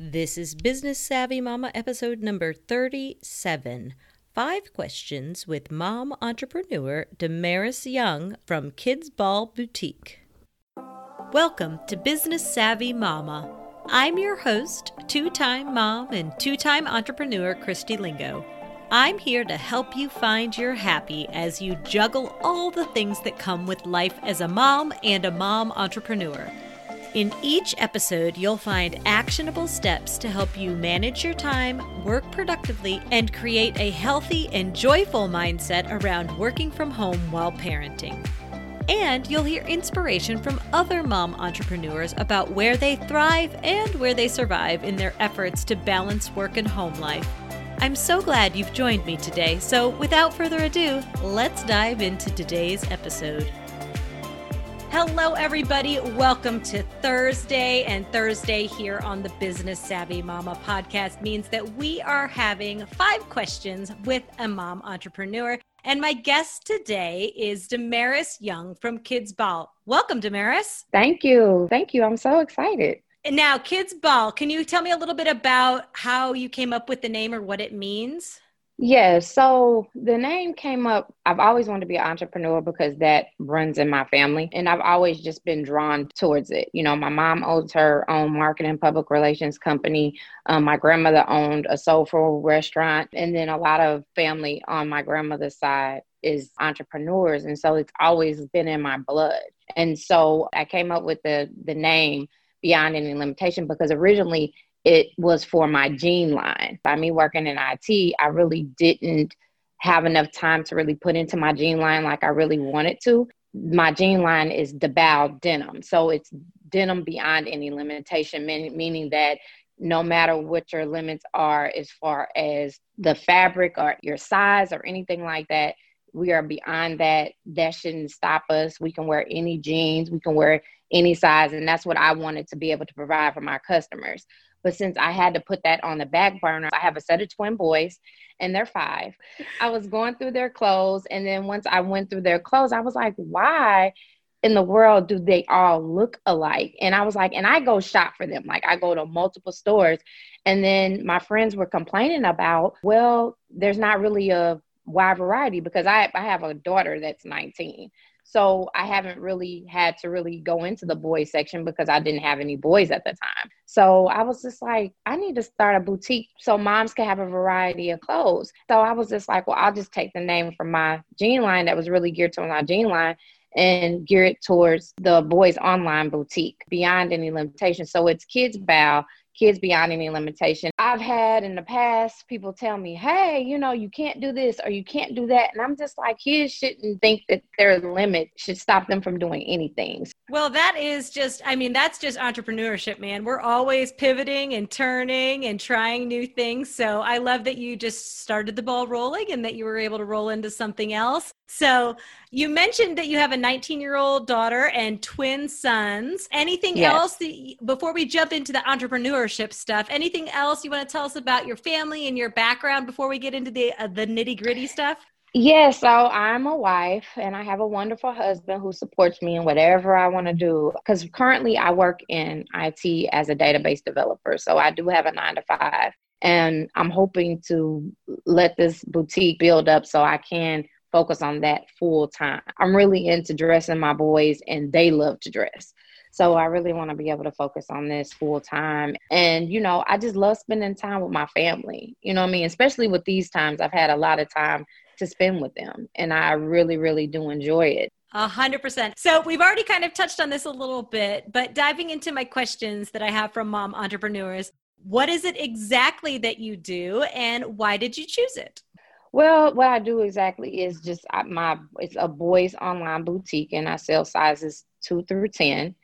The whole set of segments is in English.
This is Business Savvy Mama episode number 37. Five questions with mom entrepreneur Damaris Young from Kids BAL Boutique. Welcome to Business Savvy Mama. I'm your host, two time mom and two time entrepreneur Christy Lingo. I'm here to help you find your happy as you juggle all the things that come with life as a mom and a mom entrepreneur. In each episode, you'll find actionable steps to help you manage your time, work productively, and create a healthy and joyful mindset around working from home while parenting. And you'll hear inspiration from other mom entrepreneurs about where they thrive and where they survive in their efforts to balance work and home life. I'm so glad you've joined me today. So, without further ado, let's dive into today's episode. Hello, everybody. Welcome to Thursday. And Thursday here on the Business Savvy Mama podcast means that we are having five questions with a mom entrepreneur. And my guest today is Damaris Young from Kids BAL. Welcome, Damaris. Thank you. Thank you. I'm so excited. And now, Kids BAL, can you tell me a little bit about how you came up with the name or what it means? Yeah, so the name came up. I've always wanted to be an entrepreneur because that runs in my family. And I've always just been drawn towards it. You know, my mom owns her own marketing public relations company. Um, my grandmother owned a soul food restaurant. And then a lot of family on my grandmother's side is entrepreneurs. And so it's always been in my blood. And so I came up with the the name Beyond Any Limitation because originally it was for my jean line. By me working in IT, I really didn't have enough time to really put into my jean line like I really wanted to. My jean line is DeBow denim. So it's denim beyond any limitation, meaning that no matter what your limits are as far as the fabric or your size or anything like that, we are beyond that. That shouldn't stop us. We can wear any jeans, we can wear any size. And that's what I wanted to be able to provide for my customers. But since I had to put that on the back burner, I have a set of twin boys and they're five. I was going through their clothes. And then once I went through their clothes, I was like, why in the world do they all look alike? And I was like, and I go shop for them. Like I go to multiple stores. And then my friends were complaining about, well, there's not really a wide variety because I, I have a daughter that's 19. So I haven't really had to really go into the boys section because I didn't have any boys at the time. So I was just like, I need to start a boutique so moms can have a variety of clothes. So I was just like, well, I'll just take the name from my jean line that was really geared to my jean line and gear it towards the boys online boutique beyond any limitation. So it's kids BAL kids beyond any limitation. I've had in the past people tell me, hey, you know, you can't do this or you can't do that. And I'm just like, kids shouldn't think that their limit should stop them from doing anything. Well, that is just, I mean, that's just entrepreneurship, man. We're always pivoting and turning and trying new things. So I love that you just started the ball rolling and that you were able to roll into something else. So you mentioned that you have a 19 year old daughter and twin sons. Anything yes. else that, before we jump into the entrepreneurship stuff? Anything else you want to tell us about your family and your background before we get into the uh, the nitty gritty stuff? Yeah, so I'm a wife and I have a wonderful husband who supports me in whatever I want to do. Because currently I work in IT as a database developer. So I do have a nine to five. And I'm hoping to let this boutique build up so I can focus on that full time. I'm really into dressing my boys, and they love to dress. So I really want to be able to focus on this full time. And, you know, I just love spending time with my family. You know I mean? Especially with these times, I've had a lot of time to spend with them. And I really, really do enjoy it. A hundred percent. So we've already kind of touched on this a little bit, but diving into my questions that I have from mom entrepreneurs, what is it exactly that you do and why did you choose it? Well, what I do exactly is just my it's a boys online boutique, and I sell sizes two through ten,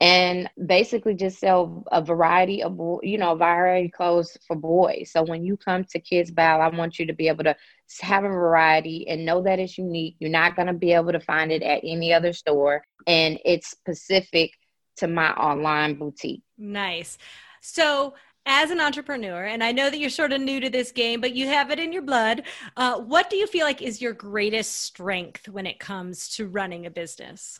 and basically just sell a variety of you know variety clothes for boys. So when you come to Kids BAL, I want you to be able to have a variety and know that it's unique. You're not going to be able to find it at any other store, and it's specific to my online boutique. Nice. So as an entrepreneur, and I know that you're sort of new to this game, but you have it in your blood. Uh, what do you feel like is your greatest strength when it comes to running a business?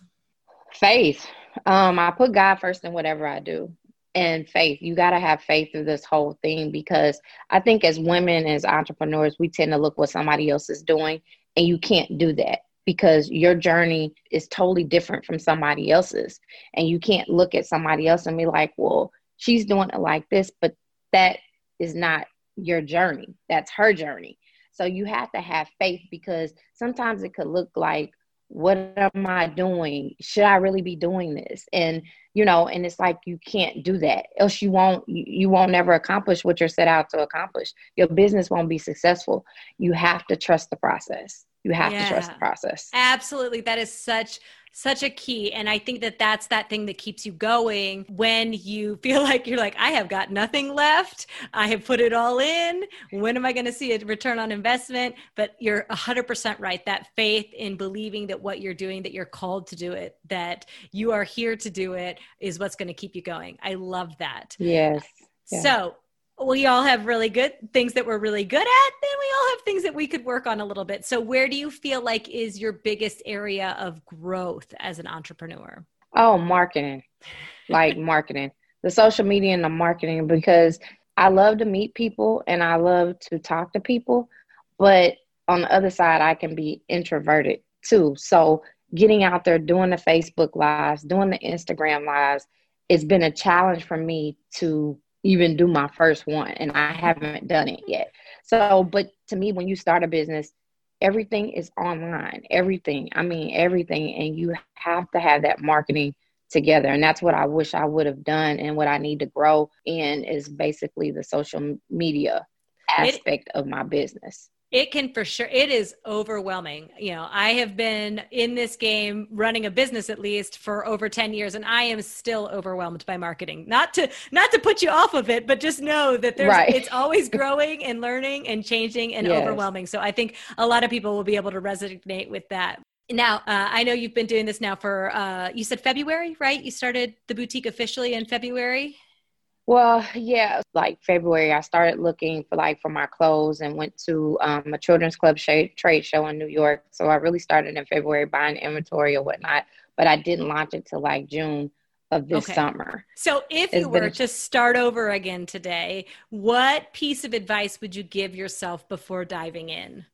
Faith. Um, I put God first in whatever I do. and faith. You got to have faith through this whole thing because I think as women, as entrepreneurs, we tend to look what somebody else is doing, and you can't do that because your journey is totally different from somebody else's. And you can't look at somebody else and be like, well, she's doing it like this, but that is not your journey. That's her journey. So you have to have faith because sometimes it could look like, what am I doing? Should I really be doing this? And you know, and it's like you can't do that, else you won't you, won't never accomplish what you're set out to accomplish. Your business won't be successful. You have to trust the process. You have yeah, to trust the process. Absolutely, that is such such a key. And I think that that's that thing that keeps you going when you feel like you're like, I have got nothing left. I have put it all in. When am I going to see a return on investment? But you're 100% right. That faith in believing that what you're doing, that you're called to do it, that you are here to do it is what's going to keep you going. I love that. Yes. Yeah. So we all have really good things that we're really good at then we all have things that we could work on a little bit. So where do you feel like is your biggest area of growth as an entrepreneur? Oh marketing. Like marketing. The social media and the marketing because i love to meet people and i love to talk to people but on the other side i can be introverted too. So getting out there doing the facebook lives doing the instagram lives it's been a challenge for me to even do my first one and I haven't done it yet. So, but to me, when you start a business, everything is online, everything. I mean, everything. And you have to have that marketing together. And that's what I wish I would have done. And what I need to grow in is basically the social media aspect it, of my business it can for sure it is overwhelming. You know i have been in this game running a business at least for over 10 years and i am still overwhelmed by marketing. Not to not to put you off of it but just know that there's right. it's always growing and learning and changing and yes. overwhelming. So i think a lot of people will be able to resonate with that. Now uh, i know you've been doing this now for uh, you said february right? You started the boutique officially in february well, yeah, like February, I started looking for like for my clothes and went to um, a children's club sh- trade show in New York. So I really started in February buying inventory or whatnot, but I didn't launch it till like June of this okay. summer. So if it's you were a- to start over again today, what piece of advice would you give yourself before diving in?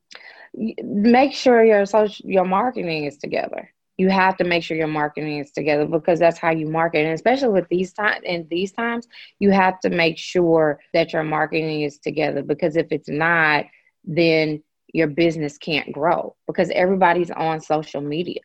Make sure your social, your marketing is together you have to make sure your marketing is together because that's how you market. And especially with these time in these times you have to make sure that your marketing is together because if it's not then your business can't grow because everybody's on social media.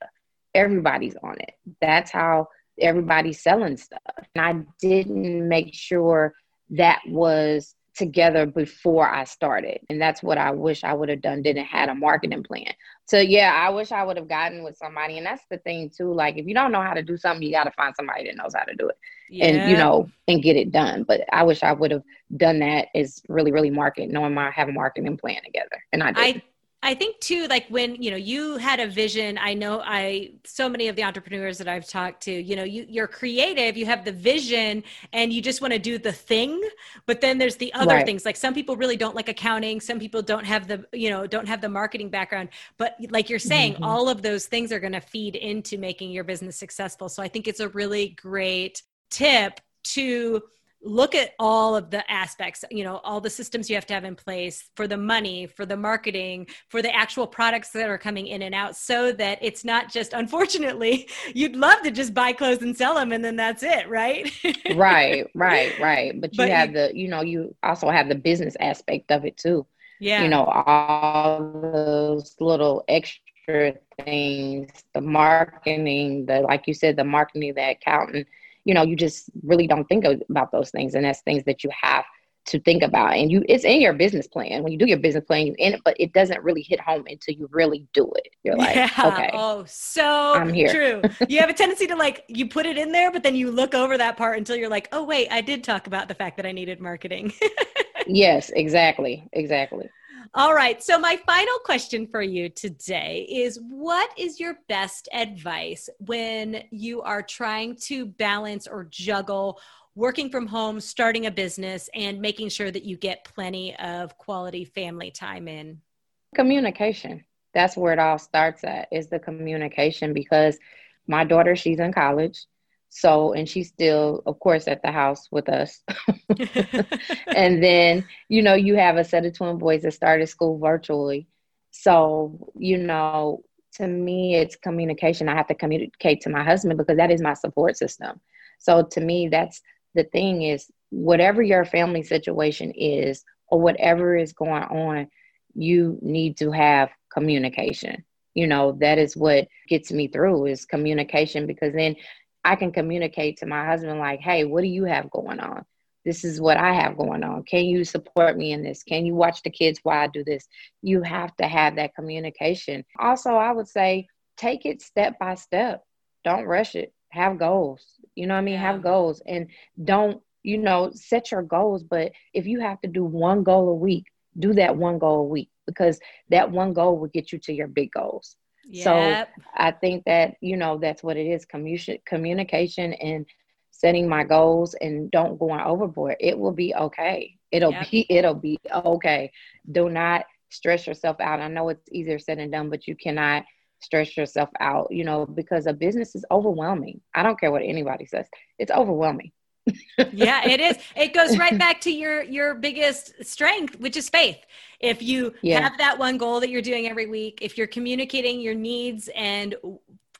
Everybody's on it. That's how everybody's selling stuff. And i didn't make sure that was together before I started. And that's what I wish I would have done, didn't had a marketing plan. So yeah, I wish I would have gotten with somebody. And that's the thing too. Like if you don't know how to do something, you gotta find somebody that knows how to do it. Yeah. And you know, and get it done. But I wish I would have done that is really, really market, knowing my have a marketing plan together. And I did. I think too, like when you know you had a vision. I know I so many of the entrepreneurs that I've talked to. You know, you, you're creative, you have the vision, and you just want to do the thing. But then there's the other right. things. Like some people really don't like accounting. Some people don't have the you know don't have the marketing background. But like you're saying, mm-hmm. all of those things are going to feed into making your business successful. So I think it's a really great tip to look at all of the aspects you know all the systems you have to have in place for the money for the marketing for the actual products that are coming in and out so that it's not just unfortunately you'd love to just buy clothes and sell them and then that's it right? Right right right. But you but have you, the you know you also have the business aspect of it too. Yeah. You know all those little extra things the marketing the like you said the marketing the accountant you know, you just really don't think about those things. And that's things that you have to think about. And you it's in your business plan. When you do your business plan, in it, but it doesn't really hit home until you really do it. You're like, yeah. okay. Oh, so I'm here. true. you have a tendency to like you put it in there, but then you look over that part until you're like, oh wait, I did talk about the fact that I needed marketing. yes, exactly. Exactly. All right. So, my final question for you today is What is your best advice when you are trying to balance or juggle working from home, starting a business, and making sure that you get plenty of quality family time in? Communication. That's where it all starts at is the communication because my daughter, she's in college. So, and she's still, of course, at the house with us. and then, you know, you have a set of twin boys that started school virtually. So, you know, to me, it's communication. I have to communicate to my husband because that is my support system. So, to me, that's the thing is whatever your family situation is or whatever is going on, you need to have communication. You know, that is what gets me through is communication because then I can communicate to my husband, like, hey, what do you have going on? This is what I have going on. Can you support me in this? Can you watch the kids while I do this? You have to have that communication. Also, I would say take it step by step. Don't rush it. Have goals. You know what I mean? Yeah. Have goals and don't, you know, set your goals. But if you have to do one goal a week, do that one goal a week because that one goal will get you to your big goals. Yep. So I think that, you know, that's what it is communication, communication and setting my goals and don't go on overboard. It will be okay. It'll yep. be, it'll be okay. Do not stress yourself out. I know it's easier said than done, but you cannot stress yourself out, you know, because a business is overwhelming. I don't care what anybody says. It's overwhelming yeah, it is. It goes right back to your your biggest strength, which is faith. If you yeah. have that one goal that you're doing every week, if you're communicating your needs and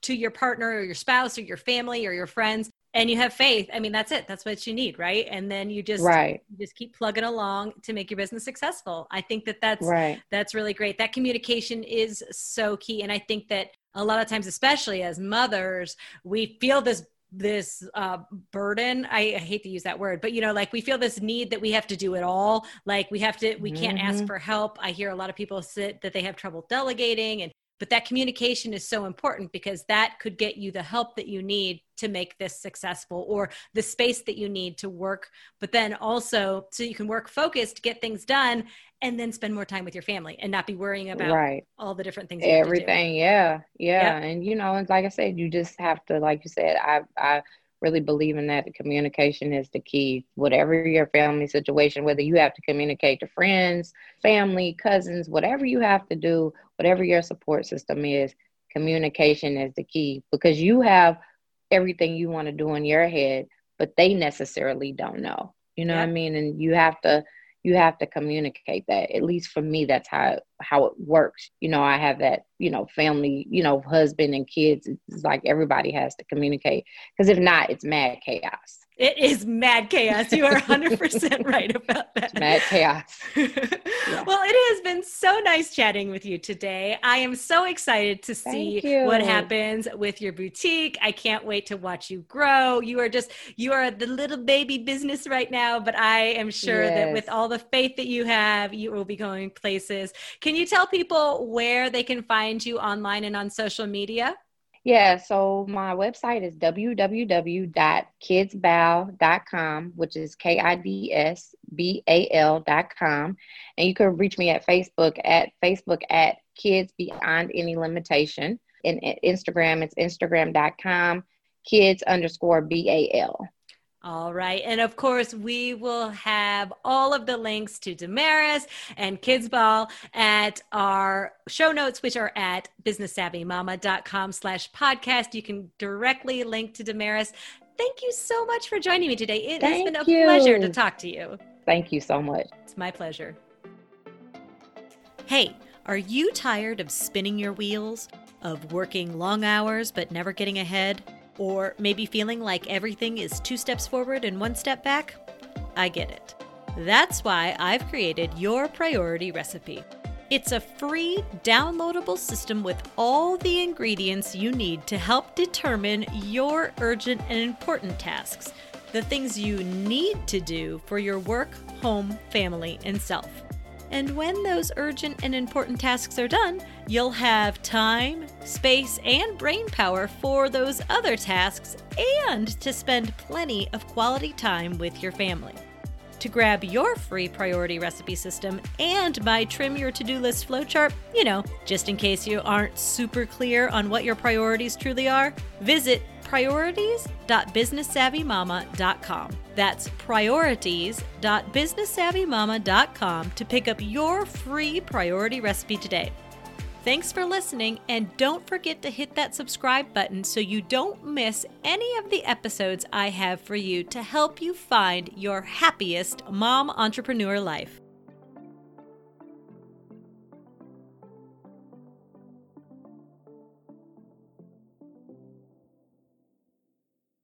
to your partner or your spouse or your family or your friends and you have faith, I mean that's it. That's what you need, right? And then you just right. You just keep plugging along to make your business successful. I think that that's right. that's really great. That communication is so key and I think that a lot of times especially as mothers, we feel this this uh, burden I, I, hate to use that word but you know like we feel this need that we have to do it all like we have to we can't mm-hmm. ask for help i hear a lot of people sit that they have trouble delegating and but that communication is so important because that could get you the help that you need to make this successful or the space that you need to work but then also so you can work focused get things done and then spend more time with your family and not be worrying about right. all the different things everything yeah, yeah. And you know and like i said you just have to like you said i i really believe in that communication is the key. Whatever your family situation whether you have to communicate to friends family cousins whatever you have to do whatever your support system is communication is the key. Because you have everything you want to do in your head but they necessarily don't know. You know yep. what i mean? And you have to you have to communicate that at least for me that's how how it works. You know i have that you know family you know husband and kids it's like everybody has to communicate because if not it's mad chaos it is mad chaos. You are 100% right about that. Mad chaos. Yeah. Well, it has been so nice chatting with you today. I am so excited to see what happens with your boutique. I can't wait to watch you grow. You are just, you are the little baby business right now, but I am sure yes. that with all the faith that you have, you will be going places. Can you tell people where they can find you online and on social media? Yeah, so my website is www.kidsbal.com, which is K I D S B A L.com. And you can reach me at Facebook at Facebook at Kids Beyond Any Limitation. And Instagram, it's Instagram.com, kids underscore B A L. All right. And of course, we will have all of the links to Damaris and Kids BAL at our show notes, which are at businesssavvymama.com slash podcast. You can directly link to Damaris. Thank you so much for joining me today. It Thank has been a you. pleasure to talk to you. Thank you so much. It's my pleasure. Hey, are you tired of spinning your wheels, of working long hours but never getting ahead? Or maybe feeling like everything is two steps forward and one step back? I get it. That's why I've created your priority recipe. It's a free, downloadable system with all the ingredients you need to help determine your urgent and important tasks, the things you need to do for your work, home, family, and self. And when those urgent and important tasks are done, you'll have time, space, and brain power for those other tasks and to spend plenty of quality time with your family. To grab your free priority recipe system and my trim your to do list flowchart, you know, just in case you aren't super clear on what your priorities truly are, visit priorities.businesssavvymama.com. That's priorities.businesssavvymama.com to pick up your free priority recipe today. Thanks for listening, and don't forget to hit that subscribe button so you don't miss any of the episodes I have for you to help you find your happiest mom entrepreneur life.